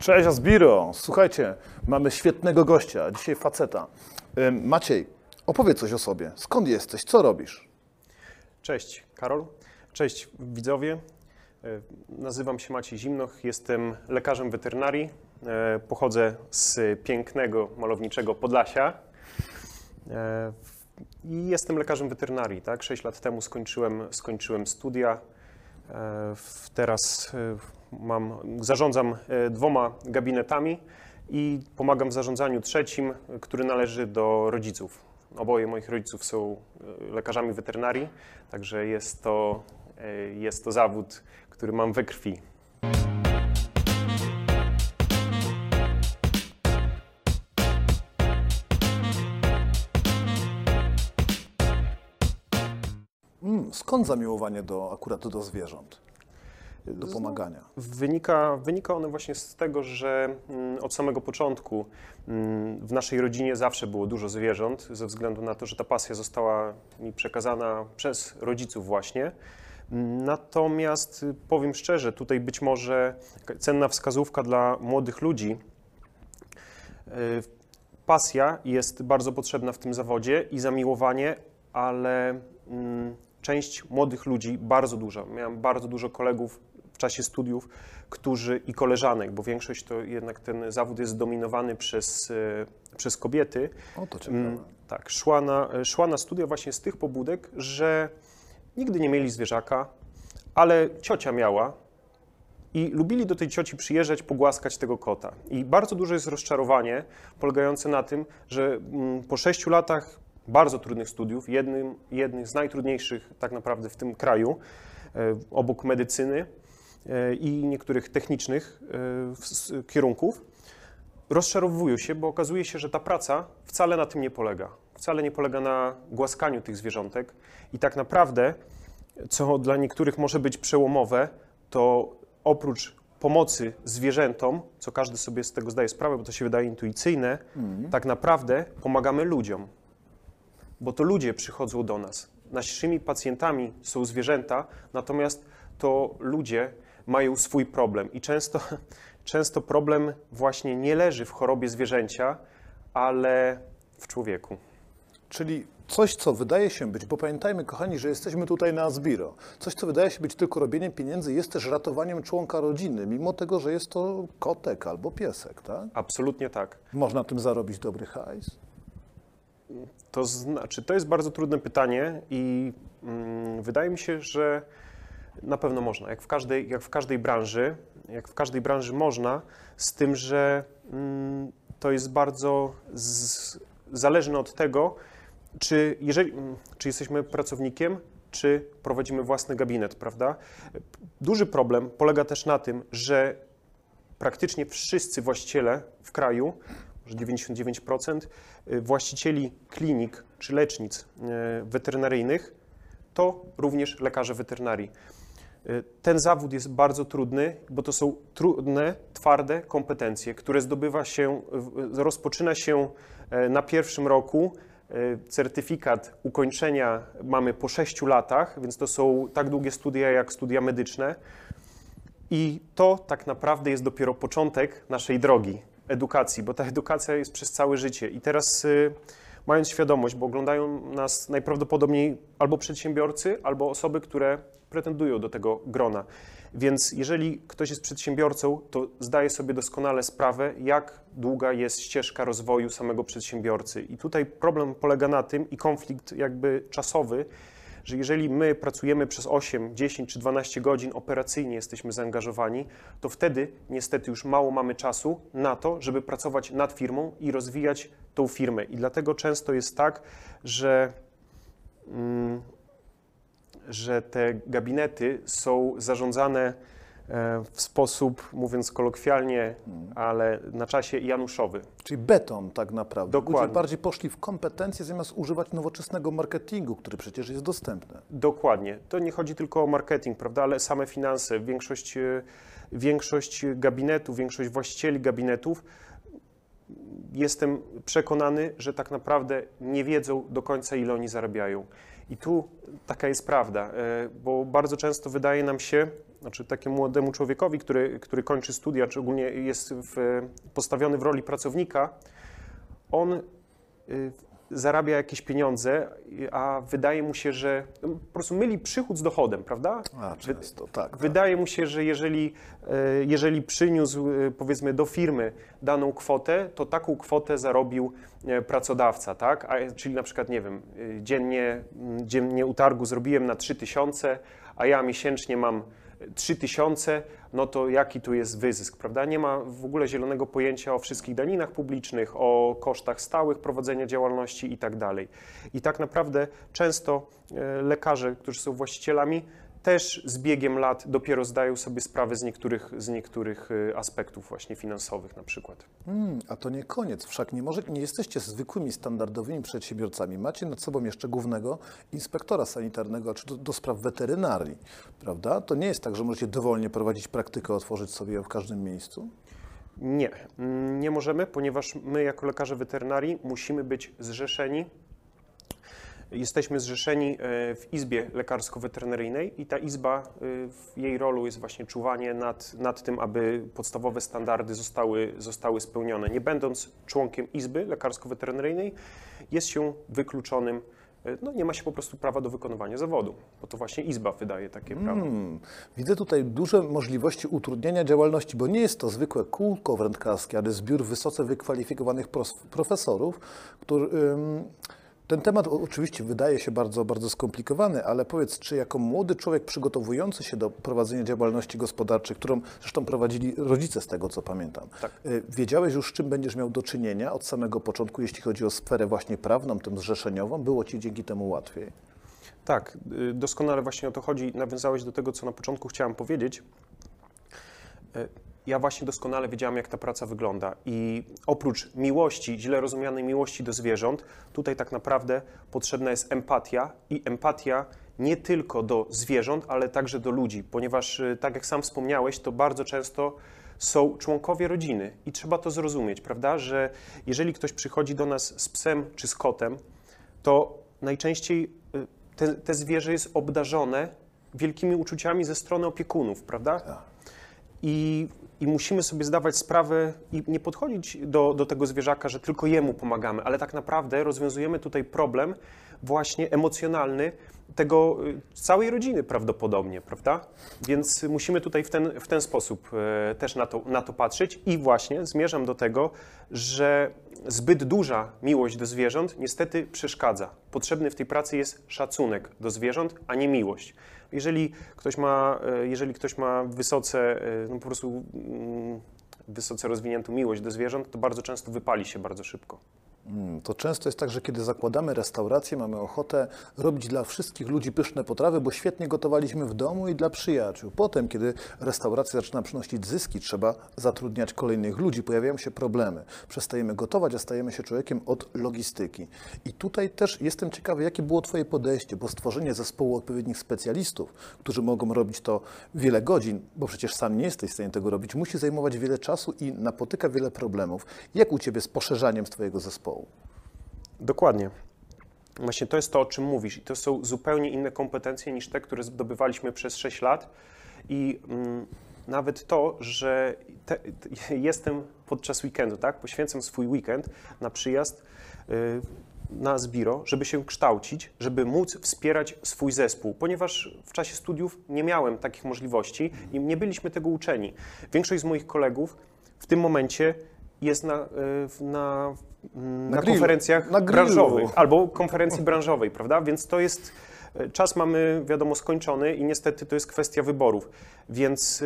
Cześć Asbiro! Słuchajcie, mamy świetnego gościa, dzisiaj faceta. Maciej, opowiedz coś o sobie. Skąd jesteś? Co robisz? Cześć Karol, cześć widzowie. Nazywam się Maciej Zimnoch, jestem lekarzem weterynarii. E, Pochodzę z pięknego, malowniczego Podlasia. E, I jestem lekarzem weterynarii. Tak? Sześć lat temu skończyłem, skończyłem studia. E, Teraz mam, zarządzam e, dwoma gabinetami i pomagam w zarządzaniu trzecim, który należy do rodziców. Oboje moich rodziców są e, lekarzami weterynarii, także jest to, e, jest to zawód, który mam we krwi. Mm, skąd zamiłowanie do, akurat do zwierząt? Do pomagania? Wynika, wynika one właśnie z tego, że mm, od samego początku mm, w naszej rodzinie zawsze było dużo zwierząt, ze względu na to, że ta pasja została mi przekazana przez rodziców właśnie. Natomiast y, powiem szczerze, tutaj być może cenna wskazówka dla młodych ludzi. Y, Pasja jest bardzo potrzebna w tym zawodzie i zamiłowanie, ale mm, część młodych ludzi, bardzo dużo, miałem bardzo dużo kolegów czasie studiów, którzy i koleżanek, bo większość to jednak ten zawód jest zdominowany przez, e, przez kobiety. O, to ciekawe. Mm, Tak, szła na, szła na studia właśnie z tych pobudek, że nigdy nie mieli zwierzaka, ale ciocia miała i lubili do tej cioci przyjeżdżać, pogłaskać tego kota. I bardzo duże jest rozczarowanie polegające na tym, że mm, po sześciu latach bardzo trudnych studiów, jednym, jednych z najtrudniejszych tak naprawdę w tym kraju, e, obok medycyny i niektórych technicznych e, kierunków, rozczarowują się, bo okazuje się, że ta praca wcale na tym nie polega. Wcale nie polega na głaskaniu tych zwierzątek i tak naprawdę, co dla niektórych może być przełomowe, to oprócz pomocy zwierzętom, co każdy sobie z tego zdaje sprawę, bo to się wydaje intuicyjne, tak naprawdę pomagamy ludziom, bo to ludzie przychodzą do nas. Naszymi pacjentami są zwierzęta, natomiast to ludzie mają swój problem i często, często problem właśnie nie leży w chorobie zwierzęcia, ale w człowieku. Czyli coś, co wydaje się być, bo pamiętajmy, kochani, że jesteśmy tutaj na Asbiro, coś, co wydaje się być tylko robieniem pieniędzy, jest też ratowaniem członka rodziny, mimo tego, że jest to kotek albo piesek, tak? Absolutnie tak. Można tym zarobić dobry hajs? To znaczy, to jest bardzo trudne pytanie i mm, wydaje mi się, że na pewno można. Jak w każdej, jak w każdej branży, jak w każdej branży można, z tym, że mm, to jest bardzo z, zależne od tego, czy, jeżeli, mm, czy jesteśmy pracownikiem, czy prowadzimy własny gabinet, prawda? Duży problem polega też na tym, że praktycznie wszyscy właściciele w kraju, może 99% y, właścicieli klinik czy lecznic y, weterynaryjnych to również lekarze weterynarii. Y, Ten zawód jest bardzo trudny, bo to są trudne, twarde kompetencje, które zdobywa się, w- rozpoczyna się e, na pierwszym roku. E, Certyfikat ukończenia mamy po 6 latach, więc to są tak długie studia jak studia medyczne. I to tak naprawdę jest dopiero początek naszej drogi edukacji, bo ta edukacja jest przez całe życie. I teraz, y, mając świadomość, bo oglądają nas najprawdopodobniej albo przedsiębiorcy, albo osoby, które pretendują do tego grona. Więc jeżeli ktoś jest przedsiębiorcą, to zdaje sobie doskonale sprawę, jak długa jest ścieżka rozwoju samego przedsiębiorcy. I tutaj problem polega na tym i konflikt jakby czasowy, że jeżeli my pracujemy przez 8, 10 czy 12 godzin operacyjnie jesteśmy zaangażowani, to wtedy niestety już mało mamy czasu na to, żeby pracować nad firmą i rozwijać tą firmę. I dlatego często jest tak, że, mm, że te gabinety są zarządzane e, w sposób, mówiąc kolokwialnie, ale na czasie januszowy. Czyli beton tak naprawdę. Dokładnie. Ludzie bardziej poszli w kompetencje zamiast używać nowoczesnego marketingu, który przecież jest dostępny. Dokładnie. To nie chodzi tylko o marketing, prawda, ale same finanse. Większość, e, większość gabinetów, większość właścicieli gabinetów jestem przekonany, że tak naprawdę nie wiedzą do końca, ile oni zarabiają. I tu taka jest prawda, e, bo bardzo często wydaje nam się, znaczy takiemu młodemu człowiekowi, który, który kończy studia, czy ogólnie jest w, postawiony w roli pracownika, on y, zarabia jakieś pieniądze, a wydaje mu się, że no, po prostu myli przychód z dochodem, prawda? A, często, tak. Wydaje mu się, że jeżeli, e, jeżeli przyniósł e, powiedzmy do firmy daną kwotę, to taką kwotę zarobił e, pracodawca, tak? A, czyli na przykład, nie wiem, dziennie, dziennie utargu zrobiłem na 3000, a ja miesięcznie mam 3000, no to jaki tu jest wyzysk, prawda? Nie ma w ogóle zielonego pojęcia o wszystkich daninach publicznych, o kosztach stałych prowadzenia działalności i tak dalej. I tak naprawdę często e, lekarze, którzy są właścicielami, też z biegiem lat dopiero zdają sobie sprawę z niektórych, z niektórych e, aspektów właśnie finansowych na przykład. Hmm, a to nie koniec. Wszak nie, może, nie jesteście zwykłymi, standardowymi przedsiębiorcami. Macie nad sobą jeszcze głównego inspektora sanitarnego, czy do, do spraw weterynarii, prawda? To nie jest tak, że możecie dowolnie prowadzić praktykę, otworzyć sobie ją w każdym miejscu? Nie, mm, nie możemy, ponieważ my jako lekarze weterynarii musimy być zrzeszeni. Jesteśmy zrzeszeni e, w Izbie Lekarsko-Weterynaryjnej i ta izba, e, w jej rolu jest właśnie czuwanie nad, nad tym, aby podstawowe standardy zostały, zostały spełnione. Nie będąc członkiem Izby Lekarsko-Weterynaryjnej, jest się wykluczonym, e, no nie ma się po prostu prawa do wykonywania zawodu, bo to właśnie Izba wydaje takie prawo. Hmm, widzę tutaj duże możliwości utrudniania działalności, bo nie jest to zwykłe kółko wrętkarskie, ale zbiór wysoce wykwalifikowanych profesorów, który, ym, ten temat oczywiście wydaje się bardzo, bardzo skomplikowany, ale powiedz, czy jako młody człowiek przygotowujący się do prowadzenia działalności gospodarczej, którą zresztą prowadzili rodzice z tego, co pamiętam, Tak. y, wiedziałeś już, z czym będziesz miał do czynienia od samego początku, jeśli chodzi o sferę właśnie prawną, tę zrzeszeniową? Było ci dzięki temu łatwiej? Tak, y, doskonale właśnie o to chodzi. Nawiązałeś do tego, co na początku chciałem powiedzieć. Ja właśnie doskonale wiedziałem, jak ta praca wygląda. I oprócz miłości, źle rozumianej miłości do zwierząt, tutaj tak naprawdę potrzebna jest empatia i empatia nie tylko do zwierząt, ale także do ludzi, ponieważ, y, tak jak sam wspomniałeś, to bardzo często są członkowie rodziny i trzeba to zrozumieć, prawda, że jeżeli ktoś przychodzi do nas z psem czy z kotem, to najczęściej y, te, te zwierzę jest obdarzone wielkimi uczuciami ze strony opiekunów, prawda? I, I musimy sobie zdawać sprawę i nie podchodzić do, do tego zwierzaka, że tylko jemu pomagamy, ale tak naprawdę rozwiązujemy tutaj problem właśnie emocjonalny tego y, całej rodziny prawdopodobnie, prawda? Więc musimy tutaj w ten, w ten sposób e, też na to, na to patrzeć i właśnie zmierzam do tego, że zbyt duża miłość do zwierząt niestety przeszkadza. Potrzebny w tej pracy jest szacunek do zwierząt, a nie miłość. Jeżeli ktoś ma, e, jeżeli ktoś ma wysoce, e, no po prostu wysoce rozwiniętą miłość do zwierząt, to bardzo często wypali się bardzo szybko. Mm, To często jest tak, że kiedy zakładamy restaurację, mamy ochotę robić dla wszystkich ludzi pyszne potrawy, bo świetnie gotowaliśmy w domu i dla przyjaciół. Potem, kiedy restauracja zaczyna przynosić zyski, trzeba zatrudniać kolejnych ludzi, pojawiają się problemy. Przestajemy gotować, a stajemy się człowiekiem od logistyki. I tutaj też jestem ciekawy, jakie było Twoje podejście, bo stworzenie zespołu odpowiednich specjalistów, którzy mogą robić to wiele godzin, bo przecież sam nie jesteś w stanie tego robić, musi zajmować wiele czasu i napotyka wiele problemów. Jak u Ciebie z poszerzaniem Twojego zespołu? Dokładnie. Właśnie to jest to, o czym mówisz, i to są zupełnie inne kompetencje niż te, które zdobywaliśmy przez 6 lat. I mm, nawet to, że te, te, jestem podczas weekendu, tak? Poświęcam swój weekend na przyjazd y, na Zbiro, żeby się kształcić, żeby móc wspierać swój zespół, ponieważ w czasie studiów nie miałem takich możliwości i nie byliśmy tego uczeni. Większość z moich kolegów w tym momencie jest na, y, w- na, na, konferencjach Na branżowych albo konferencji branżowej, prawda? Więc to jest e, czas mamy, wiadomo, skończony i niestety to jest kwestia wyborów. Więc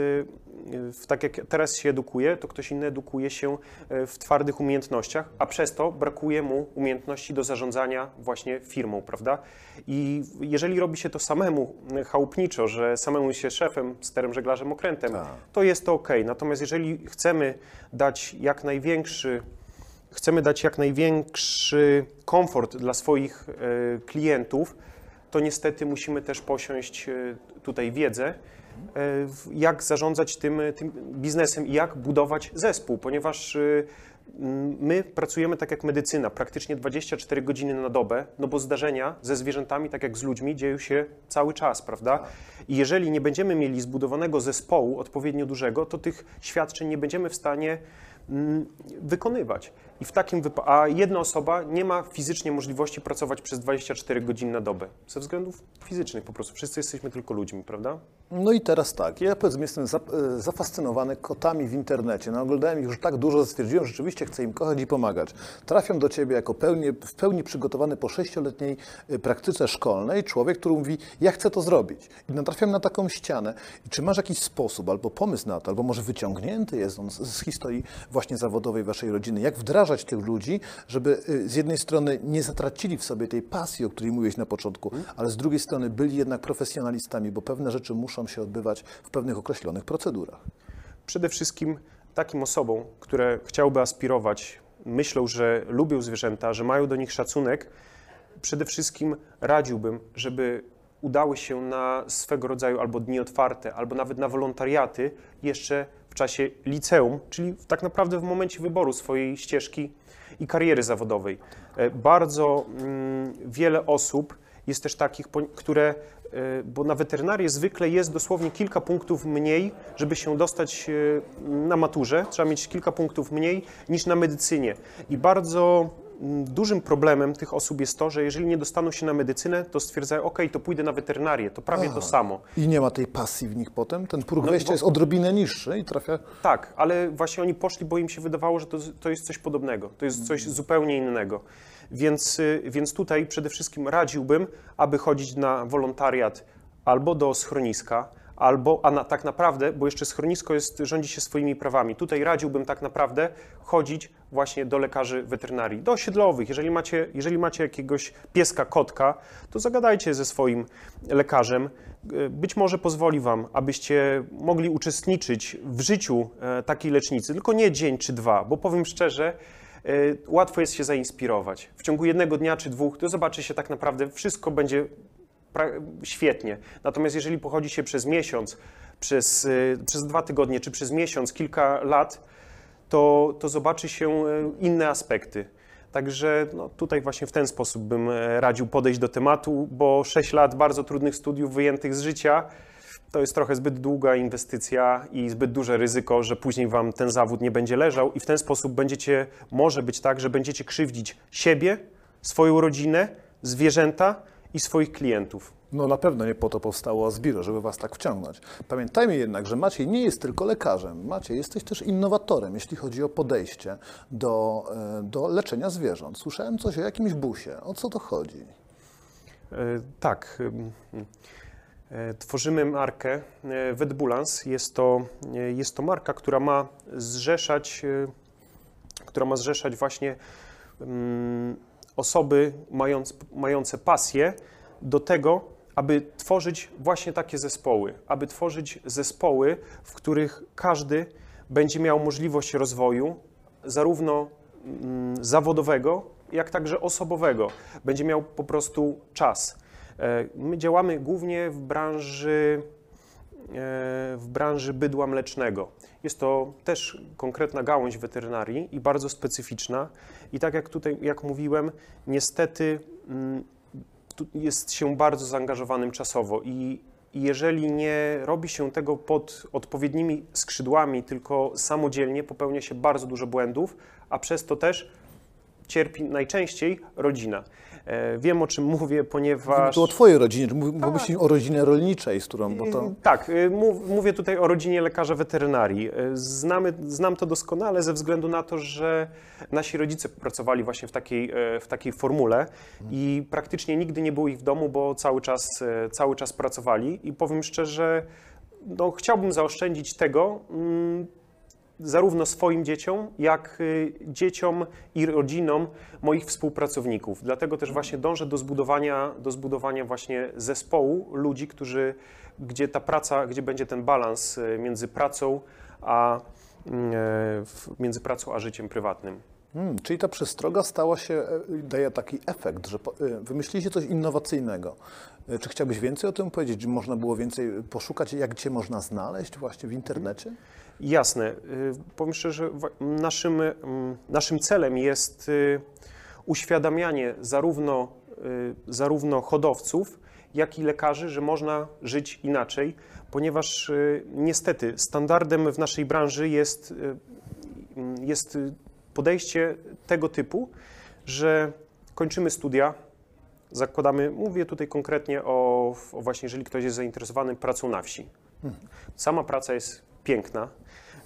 w- tak jak teraz się edukuje, to ktoś inny edukuje się e, w twardych umiejętnościach, a przez to brakuje mu umiejętności do zarządzania właśnie firmą, prawda? I jeżeli robi się to samemu, e, chałupniczo, że samemu się szefem, sterem, żeglarzem, okrętem, Tak. to jest to ok. Natomiast jeżeli chcemy dać jak największy chcemy dać jak największy komfort dla swoich e, klientów, to niestety musimy też posiąść e, tutaj wiedzę, e, jak zarządzać tym, tym biznesem i jak budować zespół, ponieważ my pracujemy tak jak medycyna, praktycznie 24 godziny na dobę, no bo zdarzenia ze zwierzętami, tak jak z ludźmi, dzieją się cały czas, prawda? I jeżeli nie będziemy mieli zbudowanego zespołu odpowiednio dużego, to tych świadczeń nie będziemy w stanie wykonywać. I w takim a jedna osoba nie ma fizycznie możliwości pracować przez 24 godziny na dobę. Ze względów fizycznych po prostu. Wszyscy jesteśmy tylko ludźmi, prawda? No i teraz tak, ja powiedzmy jestem e, zafascynowany kotami w internecie. No, oglądałem ich już tak dużo, stwierdziłem, że rzeczywiście chcę im kochać i pomagać. Trafiam do ciebie jako pełni, w pełni przygotowany po sześcioletniej e, praktyce szkolnej człowiek, który mówi, ja chcę to zrobić. I natrafiam na taką ścianę. I czy masz jakiś sposób albo pomysł na to, albo może wyciągnięty jest on z, z historii właśnie zawodowej waszej rodziny, jak wdrażać tych ludzi, żeby e, z jednej strony nie zatracili w sobie tej pasji, o której mówiłeś na początku, ale z drugiej strony byli jednak profesjonalistami, bo pewne rzeczy muszą się odbywać w pewnych określonych procedurach. Przede wszystkim takim osobom, które chciałyby aspirować, myślą, że lubią zwierzęta, że mają do nich szacunek, przede wszystkim radziłbym, żeby udały się na swego rodzaju albo dni otwarte, albo nawet na wolontariaty jeszcze w czasie liceum, czyli tak naprawdę w momencie wyboru swojej ścieżki i kariery zawodowej. E, Bardzo mm, wiele osób jest też takich, które, e, bo na weterynarię zwykle jest dosłownie kilka punktów mniej, żeby się dostać e, na maturze, trzeba mieć kilka punktów mniej niż na medycynie. I bardzo dużym problemem tych osób jest to, że jeżeli nie dostaną się na medycynę, to stwierdzają, ok, to pójdę na weterynarię, to prawie to samo. I nie ma tej pasji w nich potem? Ten próg No, wejścia bo- jest odrobinę niższy i trafia... Tak, ale właśnie oni poszli, bo im się wydawało, że to, to jest coś podobnego, to jest coś zupełnie innego. Więc, y, więc tutaj przede wszystkim radziłbym, aby chodzić na wolontariat albo do schroniska, albo, a na, tak naprawdę, bo jeszcze schronisko jest, rządzi się swoimi prawami, tutaj radziłbym tak naprawdę chodzić właśnie do lekarzy weterynarii, do osiedlowych. Jeżeli macie, jeżeli macie jakiegoś pieska, kotka, to zagadajcie ze swoim lekarzem. Y, Być może pozwoli Wam, abyście mogli uczestniczyć w życiu e, takiej lecznicy, tylko nie dzień czy dwa, bo powiem szczerze, e, łatwo jest się zainspirować. W ciągu jednego dnia czy dwóch, to zobaczy się tak naprawdę, wszystko będzie świetnie. Natomiast jeżeli pochodzi się przez miesiąc, przez, y, przez dwa tygodnie, czy przez miesiąc, kilka lat, to, to zobaczy się e, inne aspekty. Także no, tutaj właśnie w ten sposób bym e, radził podejść do tematu, bo 6 lat bardzo trudnych studiów wyjętych z życia to jest trochę zbyt długa inwestycja i zbyt duże ryzyko, że później wam ten zawód nie będzie leżał i w ten sposób będziecie, może być tak, że będziecie krzywdzić siebie, swoją rodzinę, zwierzęta i swoich klientów. No na pewno nie po to powstało Asbiro, żeby was tak wciągnąć. Pamiętajmy jednak, że Maciej nie jest tylko lekarzem. Maciej, jesteś też innowatorem, jeśli chodzi o podejście do, e, do leczenia zwierząt. Słyszałem coś o jakimś busie. O co to chodzi? E, Tak. e, Tworzymy markę Vetbulans. Jest to, jest to marka, która ma zrzeszać, która ma zrzeszać właśnie osoby mając, mające pasję do tego, aby tworzyć właśnie takie zespoły, aby tworzyć zespoły, w których każdy będzie miał możliwość rozwoju, zarówno mm, zawodowego, jak także osobowego. Będzie miał po prostu czas. E, My działamy głównie w branży, e, w branży bydła mlecznego. Jest to też konkretna gałąź weterynarii i bardzo specyficzna. I tak jak tutaj, jak mówiłem, niestety mm, jest się bardzo zaangażowanym czasowo i jeżeli nie robi się tego pod odpowiednimi skrzydłami, tylko samodzielnie, popełnia się bardzo dużo błędów, a przez to też cierpi najczęściej rodzina. E, Wiem o czym mówię, Mówimy ponieważ. tu o twojej rodzinie, bo myślisz o rodzinie rolniczej, z którą, bo to... Tak, y, mów, mówię tutaj o rodzinie lekarza weterynarii. Y, Znamy, znam to doskonale ze względu na to, że nasi rodzice pracowali właśnie w takiej, w takiej formule i praktycznie nigdy nie było ich w domu, bo cały czas, cały czas pracowali i powiem szczerze, no, chciałbym zaoszczędzić tego mm, zarówno swoim dzieciom, jak y, dzieciom i rodzinom moich współpracowników. Dlatego też właśnie dążę do zbudowania, do zbudowania właśnie zespołu ludzi, którzy, gdzie ta praca, gdzie będzie ten balans y, między pracą a mm, e, między pracą a życiem prywatnym. Hmm, czyli ta przestroga stała się, e, daje taki efekt, że e, wymyśliliście coś innowacyjnego. Czy chciałbyś więcej o tym powiedzieć? Można było więcej poszukać, jak cię można znaleźć właśnie w internecie? Jasne. Y, Powiem szczerze, wa- naszym, mm, naszym celem jest y, uświadamianie zarówno, y, zarówno hodowców, jak i lekarzy, że można żyć inaczej, ponieważ y, niestety standardem w naszej branży jest, y, jest y, podejście tego typu, że kończymy studia, zakładamy, mówię tutaj konkretnie o, o właśnie, jeżeli ktoś jest zainteresowany pracą na wsi. Sama praca jest piękna,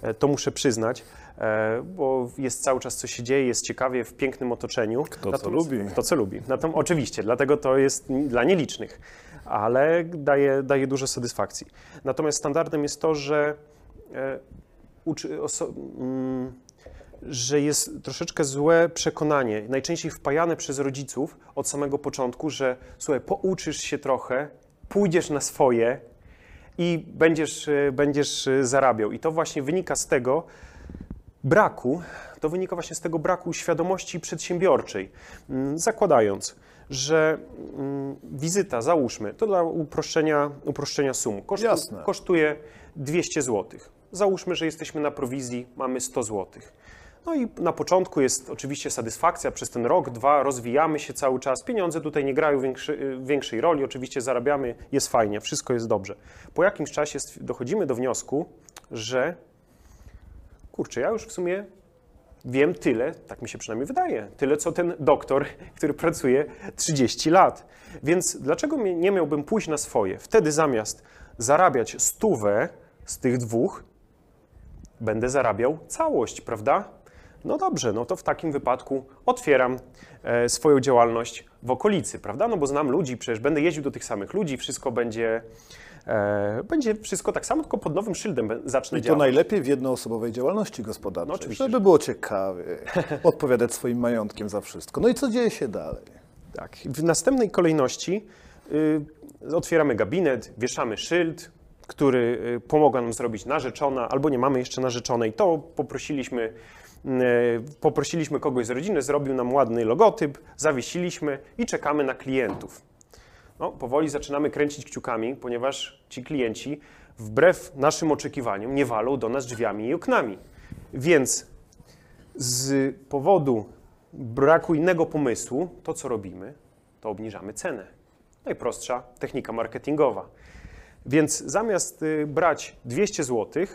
e, to muszę przyznać, e, bo jest cały czas co się dzieje, jest ciekawie w pięknym otoczeniu. Kto co lubi. Kto co lubi. Natom, oczywiście, dlatego to jest dla nielicznych, ale daje, daje dużo satysfakcji. Natomiast standardem jest to, że e, mm, że jest troszeczkę złe przekonanie, najczęściej wpajane przez rodziców od samego początku, że słuchaj, pouczysz się trochę, pójdziesz na swoje i będziesz, e, będziesz e, zarabiał. I to właśnie wynika z tego braku, to wynika właśnie z tego braku świadomości przedsiębiorczej. Mm, Zakładając, że mm, wizyta, załóżmy, to dla uproszczenia, uproszczenia sum, kosztu, kosztuje 200 zł. Załóżmy, że jesteśmy na prowizji, mamy 100 zł. No i na początku jest oczywiście satysfakcja przez ten rok, dwa, rozwijamy się cały czas. Pieniądze tutaj nie grają większy, y, większej roli, oczywiście zarabiamy, jest fajnie, wszystko jest dobrze. Po jakimś czasie dochodzimy do wniosku, że kurczę, ja już w sumie wiem tyle, tak mi się przynajmniej wydaje, tyle co ten doktor, który pracuje 30 lat. Więc dlaczego nie miałbym pójść na swoje? Wtedy zamiast zarabiać stówę z tych dwóch, będę zarabiał całość, prawda? No dobrze, no to w takim wypadku otwieram e, swoją działalność w okolicy, prawda? No bo znam ludzi, przecież będę jeździł do tych samych ludzi, wszystko będzie, e, będzie wszystko tak samo, tylko pod nowym szyldem zacznę I to działać. najlepiej w jednoosobowej działalności gospodarczej, No oczywiście, żeby że- było ciekawie, odpowiadać swoim majątkiem za wszystko. No i co dzieje się dalej? Tak. W następnej kolejności y, otwieramy gabinet, wieszamy szyld, który y, pomogła nam zrobić narzeczona, albo nie mamy jeszcze narzeczonej, to poprosiliśmy, poprosiliśmy kogoś z rodziny, zrobił nam ładny logotyp, zawiesiliśmy i czekamy na klientów. No, powoli zaczynamy kręcić kciukami, ponieważ ci klienci wbrew naszym oczekiwaniom nie walą do nas drzwiami i oknami. Więc z powodu braku innego pomysłu, to co robimy, to obniżamy cenę. Najprostsza technika marketingowa. Więc zamiast y, brać 200 zł,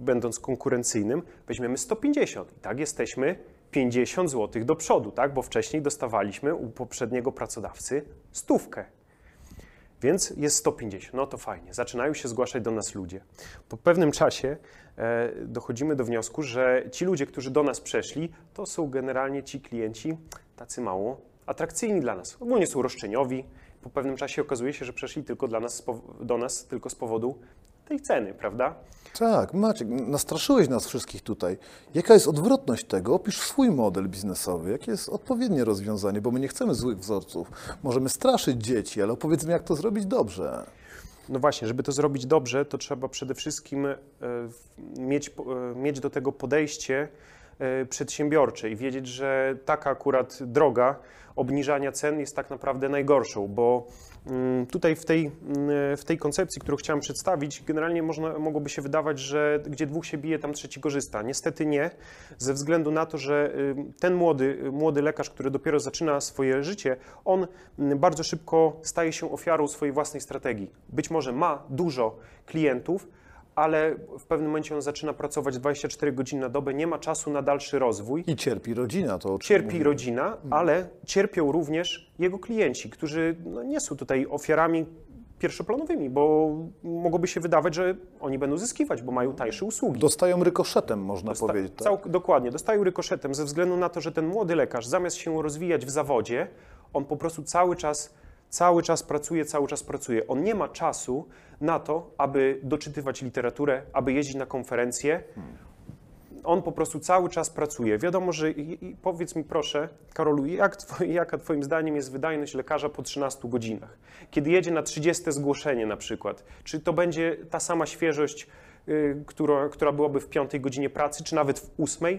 będąc konkurencyjnym, weźmiemy 150 i tak jesteśmy 50 zł do przodu, tak? bo wcześniej dostawaliśmy u poprzedniego pracodawcy stówkę. Więc jest 150. No to fajnie. Zaczynają się zgłaszać do nas ludzie. Po pewnym czasie e, dochodzimy do wniosku, że ci ludzie, którzy do nas przeszli, to są generalnie ci klienci tacy mało atrakcyjni dla nas. Ogólnie są roszczeniowi. Po pewnym czasie okazuje się, że przeszli tylko dla nas, do nas tylko z powodu tej ceny, prawda? Tak, Maciek, nastraszyłeś nas wszystkich tutaj. Jaka jest odwrotność tego? Opisz swój model biznesowy. Jakie jest odpowiednie rozwiązanie? Bo my nie chcemy złych wzorców. Możemy straszyć dzieci, ale opowiedzmy, jak to zrobić dobrze. No właśnie, żeby to zrobić dobrze, to trzeba przede wszystkim e, mieć, e, mieć do tego podejście e, przedsiębiorcze i wiedzieć, że taka akurat droga obniżania cen jest tak naprawdę najgorszą, bo tutaj w tej, mm, w tej koncepcji, którą chciałem przedstawić, generalnie można, mogłoby się wydawać, że gdzie dwóch się bije, tam trzeci korzysta. Niestety nie, ze względu na to, że ten młody, młody lekarz, który dopiero zaczyna swoje życie, on mm, bardzo szybko staje się ofiarą swojej własnej strategii. Być może ma dużo klientów, ale w pewnym momencie on zaczyna pracować 24 godziny na dobę, nie ma czasu na dalszy rozwój. I cierpi rodzina, to Cierpi mówimy. rodzina, ale cierpią również jego klienci, którzy no, nie są tutaj ofiarami pierwszoplanowymi, bo mogłoby się wydawać, że oni będą zyskiwać, bo mają tańsze usługi. Dostają rykoszetem, można Dosta- powiedzieć. Tak? cał- dokładnie, dostają rykoszetem ze względu na to, że ten młody lekarz zamiast się rozwijać w zawodzie, on po prostu cały czas, cały czas pracuje, cały czas pracuje. On nie ma czasu na to, aby doczytywać literaturę, aby jeździć na konferencje. On po prostu cały czas pracuje. Wiadomo, że i, i powiedz mi proszę, Karolu, jak two, jaka Twoim zdaniem jest wydajność lekarza po 13 godzinach? Kiedy jedzie na 30 zgłoszenie na przykład, czy to będzie ta sama świeżość, y, która, która byłaby w 5 godzinie pracy, czy nawet w 8?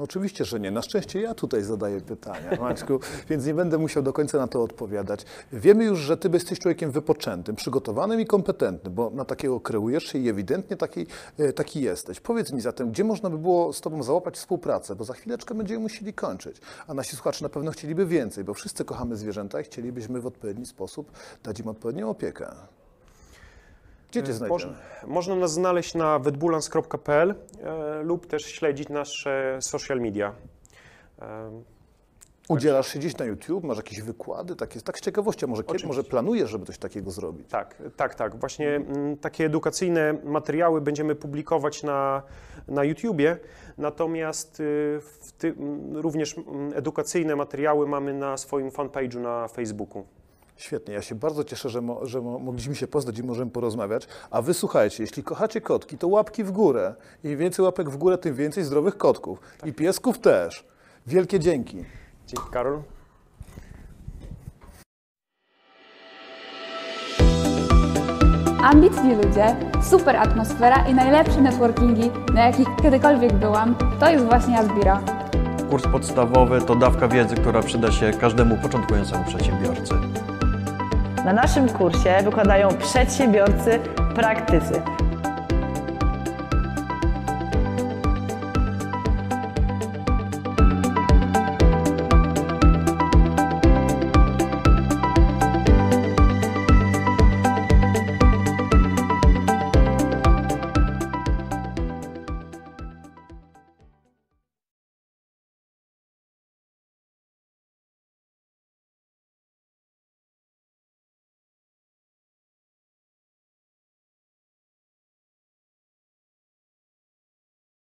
Oczywiście, że nie. Na szczęście ja tutaj zadaję pytania, Maćku, więc nie będę musiał do końca na to odpowiadać. Wiemy już, że ty jesteś człowiekiem wypoczętym, przygotowanym i kompetentnym, bo na takiego kreujesz się i ewidentnie taki, e, taki jesteś. Powiedz mi zatem, gdzie można by było z tobą załapać współpracę, bo za chwileczkę będziemy musieli kończyć, a nasi słuchacze na pewno chcieliby więcej, bo wszyscy kochamy zwierzęta i chcielibyśmy w odpowiedni sposób dać im odpowiednią opiekę. Gdzie cię znajdziemy? Można, nas znaleźć na wetbulans.pl e, lub też śledzić nasze social media. E, Udzielasz się gdzieś na YouTube, masz jakieś wykłady, takie, tak z ciekawości, a może, kiedy, może planujesz, żeby coś takiego zrobić? Tak, tak, tak. Właśnie mm, takie edukacyjne materiały będziemy publikować na, na YouTubie, natomiast y, ty, mm, również mm, edukacyjne materiały mamy na swoim fanpage'u na Facebooku. Świetnie, ja się bardzo cieszę, że, mo, że mo, mogliśmy się poznać i możemy porozmawiać. A wy słuchajcie, jeśli kochacie kotki, to łapki w górę. Im więcej łapek w górę, tym więcej zdrowych kotków. I piesków też. Wielkie dzięki. Dzięki, Karol. Ambitni ludzie, super atmosfera i najlepsze networkingi, na jakich kiedykolwiek byłam, to jest właśnie Asbiro. Kurs podstawowy to dawka wiedzy, która przyda się każdemu początkującemu przedsiębiorcy. Na naszym kursie wykładają przedsiębiorcy, praktycy.